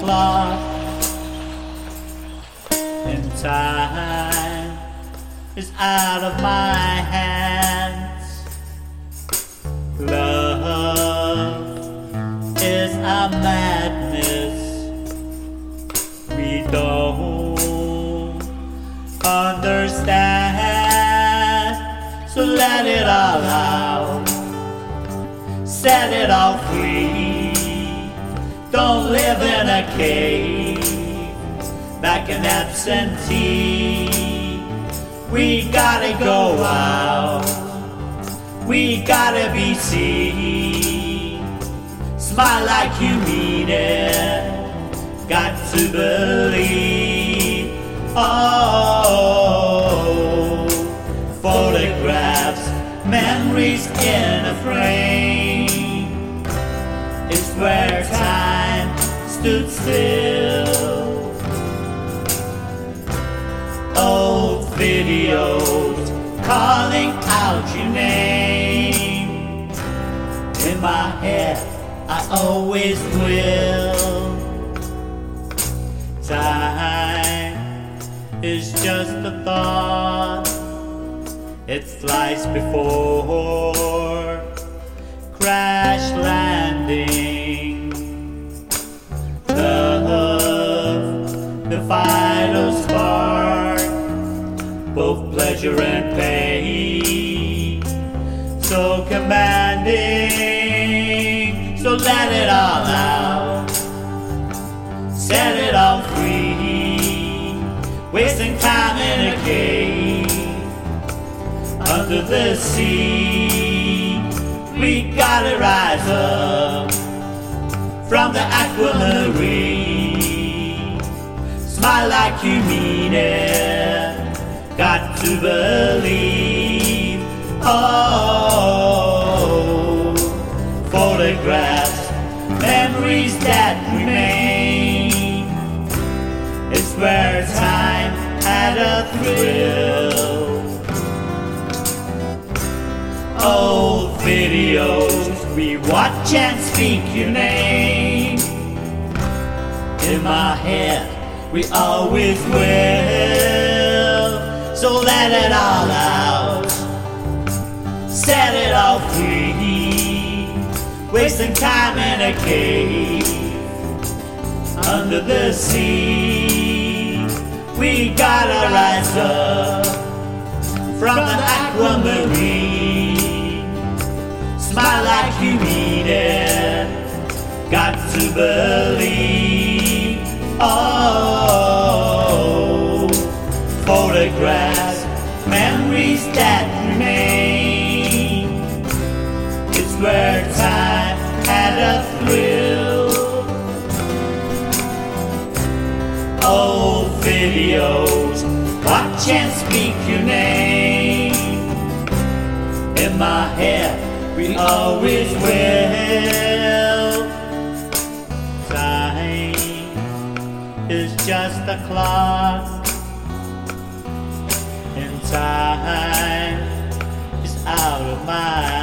clock. And time is out of my hands. Love is a madness. We don't understand. So let it all out. Set it all free. Don't live in a cave like an absentee. We gotta go out. We gotta be seen. Smile like you mean it. Got to believe. Oh, photographs, memories in a frame. It's where stood still. Old videos calling out your name. In my head, I always will. Time is just a thought. It flies before crash landing. Vital spark, both pleasure and pain. So commanding, so let it all out. Set it all free, wasting time in a cave under the sea. We gotta rise up from the aquamarine. Smile like you mean it. Got to believe. Oh, photographs, memories that remain. It's where time had a thrill. Old videos, we watch and speak your name. In my head, we always will. So let it all out, set it all free. Wasting time in a cave under the sea. We gotta rise up from the aquamarine. Smile like you mean it. Got to believe. Memories that remain. It's where time had a thrill. Old videos, watch and speak your name. In my head, we always will. Time is just a clock, time is out of hands.